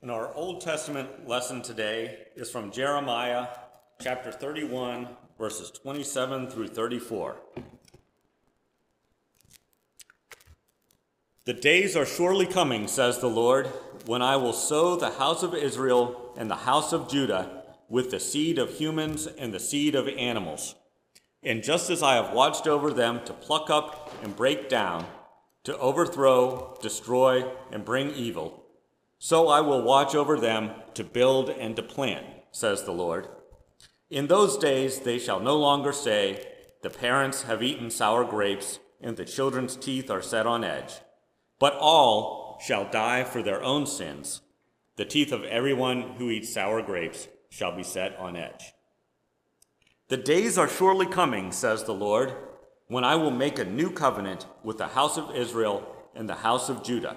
And our Old Testament lesson today is from Jeremiah chapter 31, verses 27 through 34. The days are surely coming, says the Lord, when I will sow the house of Israel and the house of Judah with the seed of humans and the seed of animals. And just as I have watched over them to pluck up and break down, to overthrow, destroy, and bring evil, so I will watch over them to build and to plan, says the Lord. In those days they shall no longer say, The parents have eaten sour grapes, and the children's teeth are set on edge. But all shall die for their own sins. The teeth of everyone who eats sour grapes shall be set on edge. The days are surely coming, says the Lord, when I will make a new covenant with the house of Israel and the house of Judah.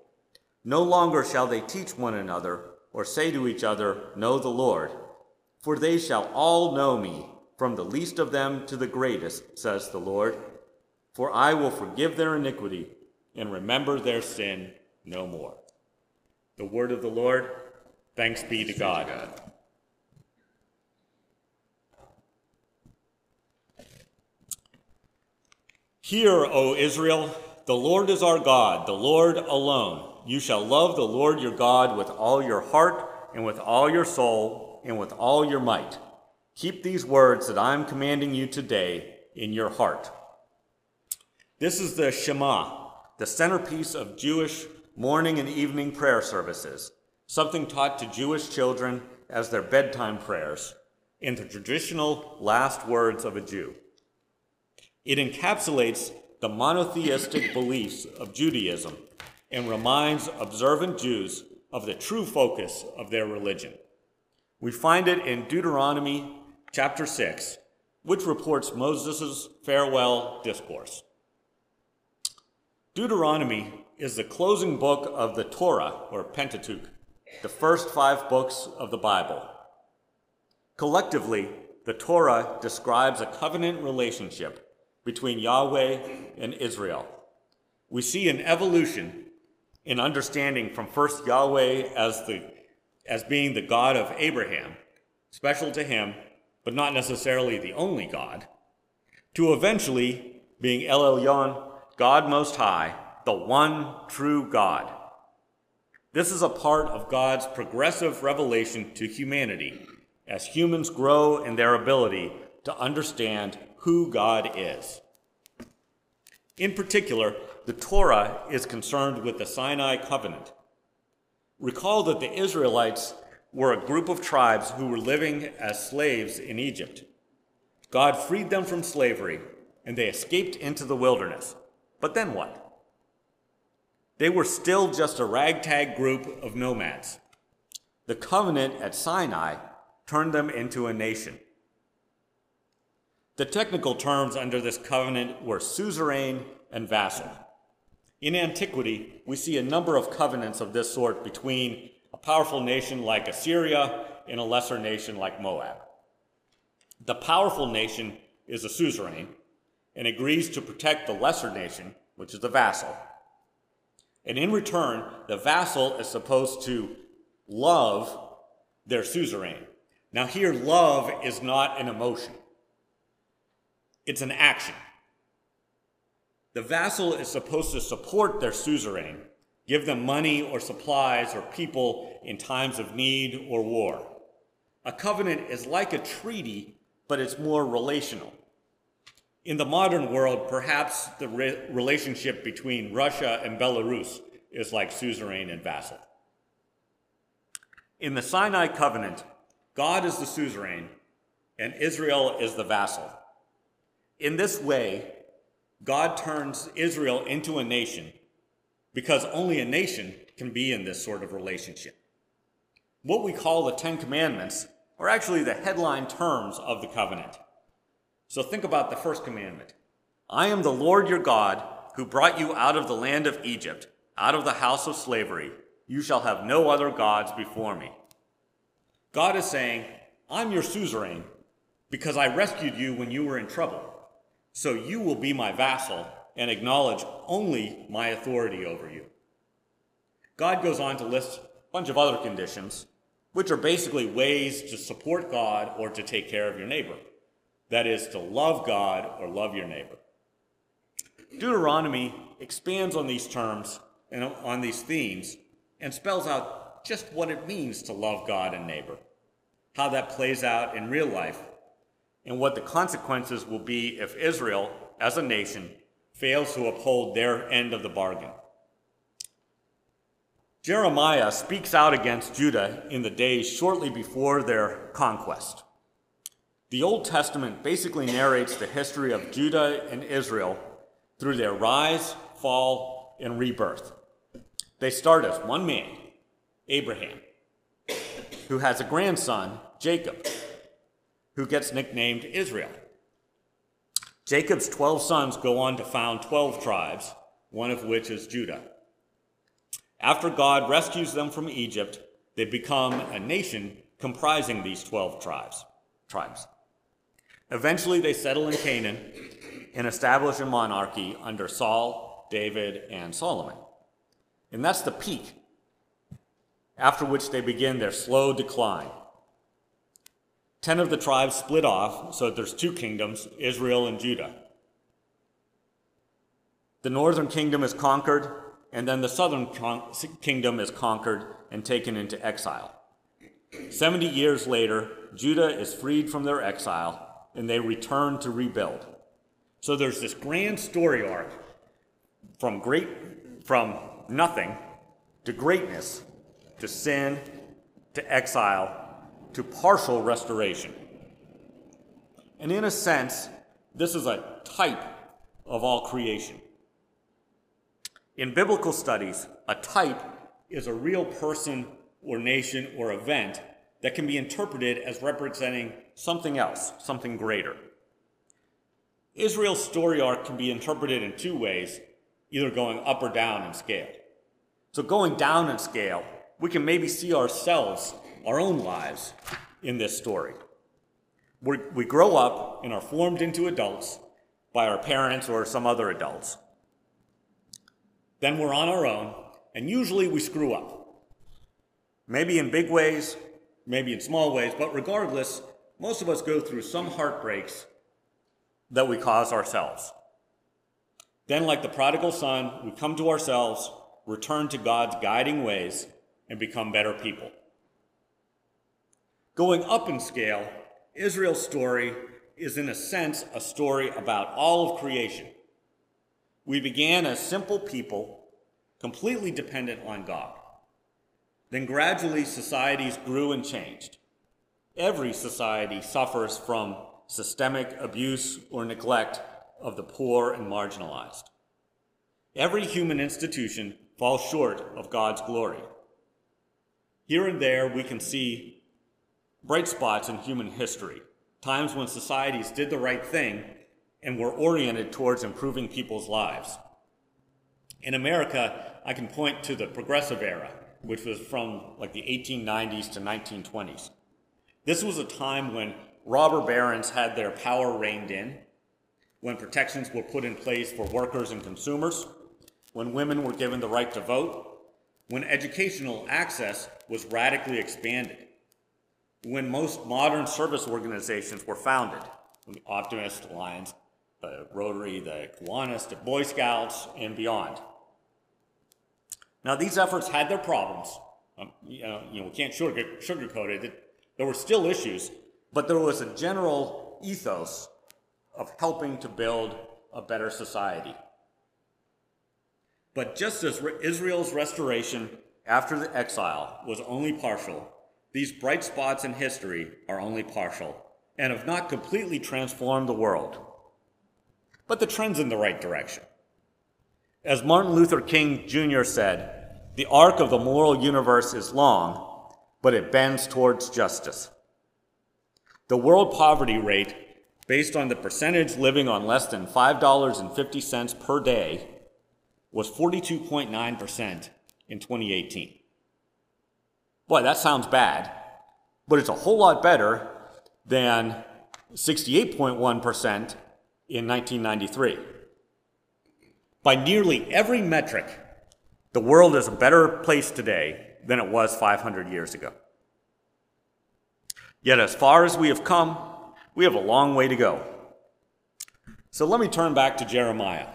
No longer shall they teach one another, or say to each other, Know the Lord, for they shall all know me, from the least of them to the greatest, says the Lord. For I will forgive their iniquity and remember their sin no more. The word of the Lord. Thanks be to God. Hear, O Israel, the Lord is our God, the Lord alone. You shall love the Lord your God with all your heart and with all your soul and with all your might. Keep these words that I am commanding you today in your heart. This is the Shema, the centerpiece of Jewish morning and evening prayer services, something taught to Jewish children as their bedtime prayers in the traditional last words of a Jew. It encapsulates the monotheistic beliefs of Judaism and reminds observant Jews of the true focus of their religion. We find it in Deuteronomy chapter 6, which reports Moses' farewell discourse. Deuteronomy is the closing book of the Torah, or Pentateuch, the first five books of the Bible. Collectively, the Torah describes a covenant relationship between Yahweh and Israel. We see an evolution in understanding from first Yahweh as, the, as being the God of Abraham, special to him, but not necessarily the only God, to eventually being El Elyon, God Most High, the one true God. This is a part of God's progressive revelation to humanity as humans grow in their ability to understand who God is. In particular, the Torah is concerned with the Sinai covenant. Recall that the Israelites were a group of tribes who were living as slaves in Egypt. God freed them from slavery, and they escaped into the wilderness. But then what? They were still just a ragtag group of nomads. The covenant at Sinai turned them into a nation. The technical terms under this covenant were suzerain and vassal. In antiquity, we see a number of covenants of this sort between a powerful nation like Assyria and a lesser nation like Moab. The powerful nation is a suzerain and agrees to protect the lesser nation, which is the vassal. And in return, the vassal is supposed to love their suzerain. Now, here, love is not an emotion, it's an action. The vassal is supposed to support their suzerain, give them money or supplies or people in times of need or war. A covenant is like a treaty, but it's more relational. In the modern world, perhaps the re- relationship between Russia and Belarus is like suzerain and vassal. In the Sinai covenant, God is the suzerain and Israel is the vassal. In this way, God turns Israel into a nation because only a nation can be in this sort of relationship. What we call the Ten Commandments are actually the headline terms of the covenant. So think about the first commandment I am the Lord your God who brought you out of the land of Egypt, out of the house of slavery. You shall have no other gods before me. God is saying, I'm your suzerain because I rescued you when you were in trouble. So you will be my vassal and acknowledge only my authority over you. God goes on to list a bunch of other conditions, which are basically ways to support God or to take care of your neighbor. That is, to love God or love your neighbor. Deuteronomy expands on these terms and on these themes and spells out just what it means to love God and neighbor, how that plays out in real life, and what the consequences will be if Israel, as a nation, fails to uphold their end of the bargain. Jeremiah speaks out against Judah in the days shortly before their conquest. The Old Testament basically narrates the history of Judah and Israel through their rise, fall, and rebirth. They start as one man, Abraham, who has a grandson, Jacob, who gets nicknamed Israel. Jacob's 12 sons go on to found 12 tribes, one of which is Judah. After God rescues them from Egypt, they become a nation comprising these 12 tribes. tribes. Eventually, they settle in Canaan and establish a monarchy under Saul, David, and Solomon. And that's the peak, after which they begin their slow decline. Ten of the tribes split off, so there's two kingdoms Israel and Judah. The northern kingdom is conquered, and then the southern con- kingdom is conquered and taken into exile. 70 years later, Judah is freed from their exile, and they return to rebuild. So there's this grand story arc from great from nothing to greatness to sin to exile to partial restoration. And in a sense, this is a type of all creation. In biblical studies, a type is a real person or nation or event that can be interpreted as representing something else, something greater. Israel's story arc can be interpreted in two ways, either going up or down in scale. So, going down in scale, we can maybe see ourselves, our own lives, in this story. we we grow up and are formed into adults by our parents or some other adults. Then we're on our own, and usually we screw up. Maybe in big ways, maybe in small ways, but regardless, most of us go through some heartbreaks that we cause ourselves. Then, like the prodigal son, we come to ourselves, return to God's guiding ways, and become better people. Going up in scale, Israel's story is, in a sense, a story about all of creation. We began as simple people, completely dependent on God. Then gradually societies grew and changed. Every society suffers from systemic abuse or neglect of the poor and marginalized. Every human institution falls short of God's glory. Here and there, we can see bright spots in human history, times when societies did the right thing and were oriented towards improving people's lives. In America, I can point to the progressive era, which was from like the 1890s to 1920s. This was a time when robber barons had their power reined in, when protections were put in place for workers and consumers, when women were given the right to vote, when educational access was radically expanded, when most modern service organizations were founded, the Optimist, Alliance, the Rotary, the Kiwanis, the Boy Scouts, and beyond. Now, these efforts had their problems. Um, you, know, you know, we can't sugarcoat it. There were still issues, but there was a general ethos of helping to build a better society. But just as Israel's restoration after the exile was only partial, these bright spots in history are only partial and have not completely transformed the world. But the trend's in the right direction. As Martin Luther King Jr. said, the arc of the moral universe is long, but it bends towards justice. The world poverty rate, based on the percentage living on less than $5.50 per day, was 42.9% in 2018. Boy, that sounds bad, but it's a whole lot better than 68.1% in 1993. By nearly every metric, the world is a better place today than it was 500 years ago. Yet, as far as we have come, we have a long way to go. So let me turn back to Jeremiah.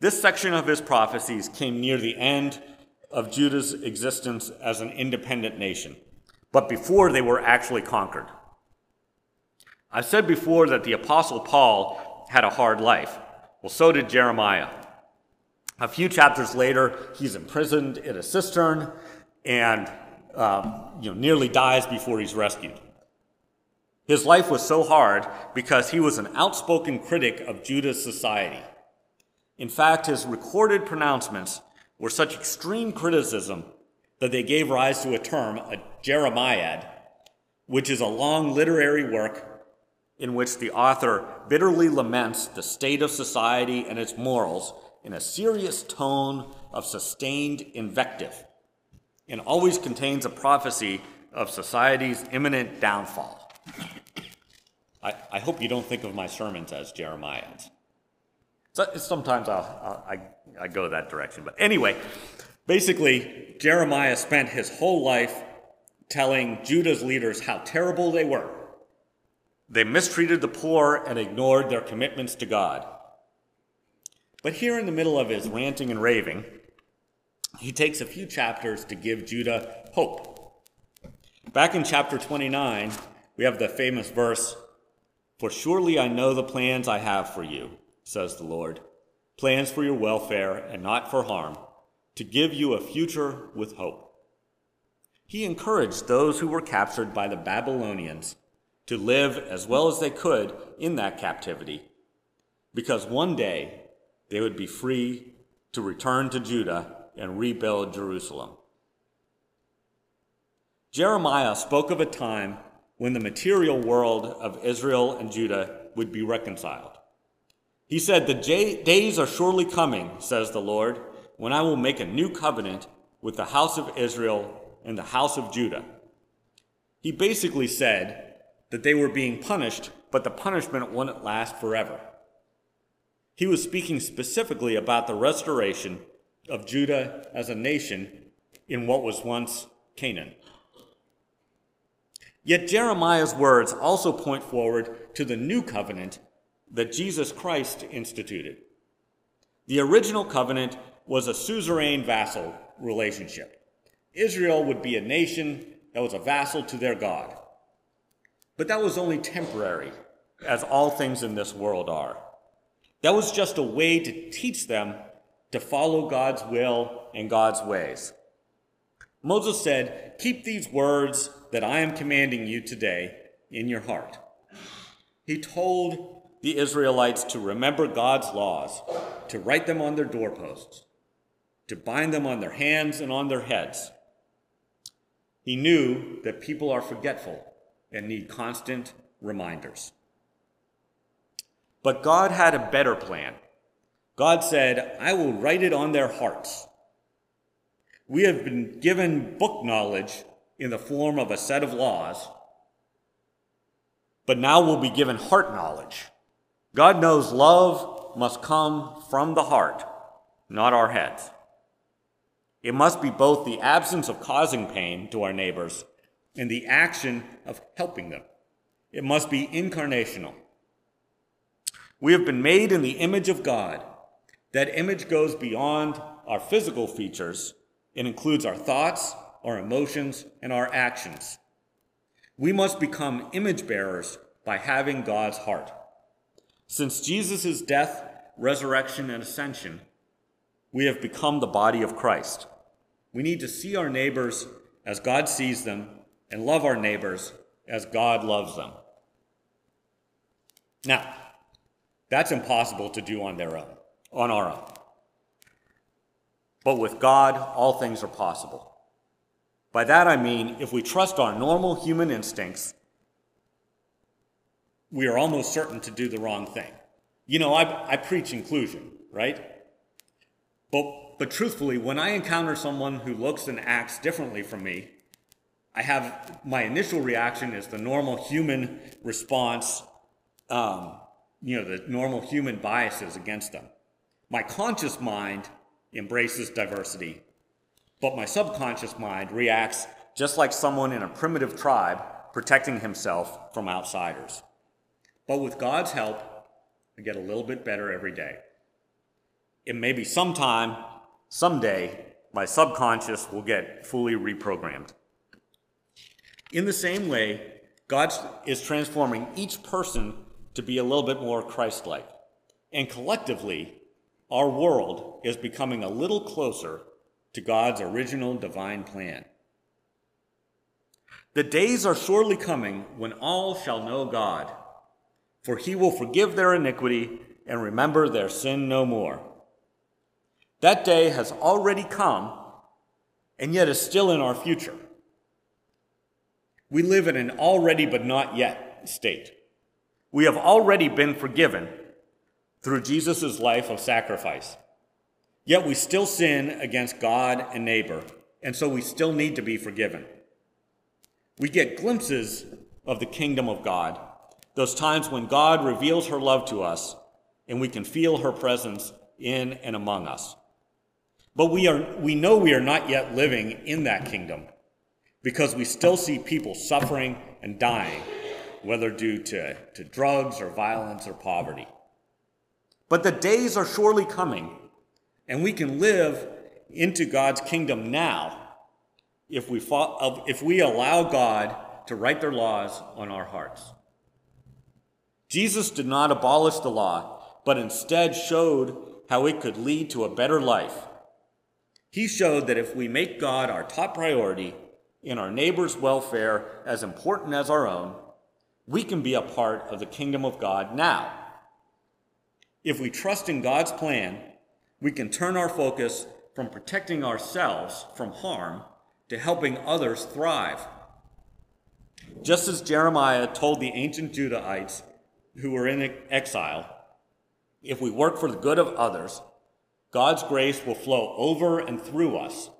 This section of his prophecies came near the end of Judah's existence as an independent nation, but before they were actually conquered. I've said before that the Apostle Paul had a hard life. Well, so did Jeremiah. A few chapters later, he's imprisoned in a cistern and um, you know, nearly dies before he's rescued. His life was so hard because he was an outspoken critic of Judah's society. In fact, his recorded pronouncements were such extreme criticism that they gave rise to a term, a Jeremiad, which is a long literary work in which the author bitterly laments the state of society and its morals in a serious tone of sustained invective, and always contains a prophecy of society's imminent downfall. I, I hope you don't think of my sermons as Jeremiads. So, sometimes I'll, i I go that direction. But anyway, basically, Jeremiah spent his whole life telling Judah's leaders how terrible they were. They mistreated the poor and ignored their commitments to God. But here in the middle of his ranting and raving, he takes a few chapters to give Judah hope. Back in chapter 29, we have the famous verse For surely I know the plans I have for you, says the Lord plans for your welfare and not for harm, to give you a future with hope. He encouraged those who were captured by the Babylonians to live as well as they could in that captivity, because one day they would be free to return to Judah and rebuild Jerusalem. Jeremiah spoke of a time when the material world of Israel and Judah would be reconciled. He said, The days are surely coming, says the Lord, when I will make a new covenant with the house of Israel and the house of Judah. He basically said that they were being punished, but the punishment wouldn't last forever. He was speaking specifically about the restoration of Judah as a nation in what was once Canaan. Yet Jeremiah's words also point forward to the new covenant that Jesus Christ instituted. The original covenant was a suzerain vassal relationship. Israel would be a nation that was a vassal to their God. But that was only temporary, as all things in this world are. That was just a way to teach them to follow God's will and God's ways. Moses said, Keep these words that I am commanding you today in your heart. He told the Israelites to remember God's laws, to write them on their doorposts, to bind them on their hands and on their heads. He knew that people are forgetful and need constant reminders. But God had a better plan. God said, I will write it on their hearts. We have been given book knowledge in the form of a set of laws, but now we'll be given heart knowledge. God knows love must come from the heart, not our heads. It must be both the absence of causing pain to our neighbors and the action of helping them. It must be incarnational. We have been made in the image of God. That image goes beyond our physical features, it includes our thoughts, our emotions, and our actions. We must become image bearers by having God's heart. Since Jesus' death, resurrection, and ascension, we have become the body of Christ. We need to see our neighbors as God sees them and love our neighbors as God loves them. Now, that's impossible to do on their own, on our own. But with God, all things are possible. By that I mean, if we trust our normal human instincts, we are almost certain to do the wrong thing. You know, I, I preach inclusion, right? But, but truthfully, when I encounter someone who looks and acts differently from me, I have my initial reaction is the normal human response, um, you know, the normal human biases against them. My conscious mind embraces diversity, but my subconscious mind reacts just like someone in a primitive tribe protecting himself from outsiders. But with God's help, I get a little bit better every day. It may be sometime, someday, my subconscious will get fully reprogrammed. In the same way, God is transforming each person to be a little bit more Christ like. And collectively, our world is becoming a little closer to God's original divine plan. The days are surely coming when all shall know God, for he will forgive their iniquity and remember their sin no more. That day has already come and yet is still in our future. We live in an already but not yet state. We have already been forgiven through Jesus' life of sacrifice. Yet we still sin against God and neighbor, and so we still need to be forgiven. We get glimpses of the kingdom of God, those times when God reveals her love to us and we can feel her presence in and among us. But we, are, we know we are not yet living in that kingdom because we still see people suffering and dying, whether due to, to drugs or violence or poverty. But the days are surely coming, and we can live into God's kingdom now if we, if we allow God to write their laws on our hearts. Jesus did not abolish the law, but instead showed how it could lead to a better life. He showed that if we make God our top priority, in our neighbor's welfare as important as our own, we can be a part of the kingdom of God now. If we trust in God's plan, we can turn our focus from protecting ourselves from harm to helping others thrive. Just as Jeremiah told the ancient Judahites who were in exile, if we work for the good of others, God's grace will flow over and through us,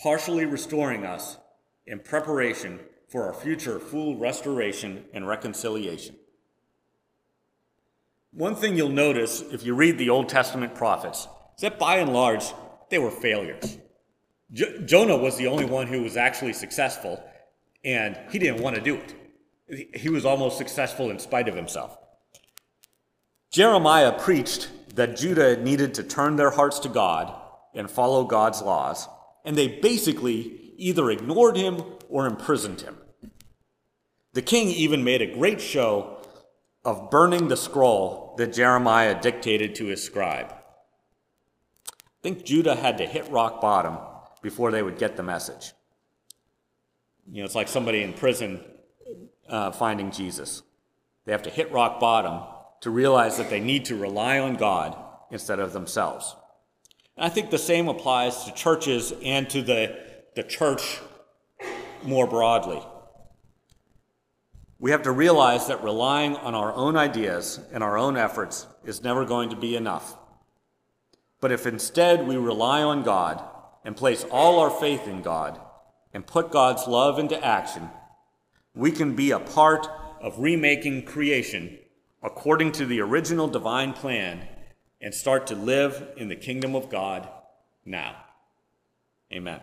partially restoring us in preparation for our future full restoration and reconciliation. One thing you'll notice if you read the Old Testament prophets is that by and large, they were failures. Jo- Jonah was the only one who was actually successful, and he didn't want to do it. He was almost successful in spite of himself. Jeremiah preached that Judah needed to turn their hearts to God and follow God's laws, and they basically either ignored him or imprisoned him. The king even made a great show of burning the scroll that Jeremiah dictated to his scribe. I think Judah had to hit rock bottom before they would get the message. You know, it's like somebody in prison uh, finding Jesus. They have to hit rock bottom to realize that they need to rely on God instead of themselves. And I think the same applies to churches and to the the church more broadly. We have to realize that relying on our own ideas and our own efforts is never going to be enough. But if instead we rely on God and place all our faith in God and put God's love into action, we can be a part of remaking creation according to the original divine plan and start to live in the kingdom of God now. Amen.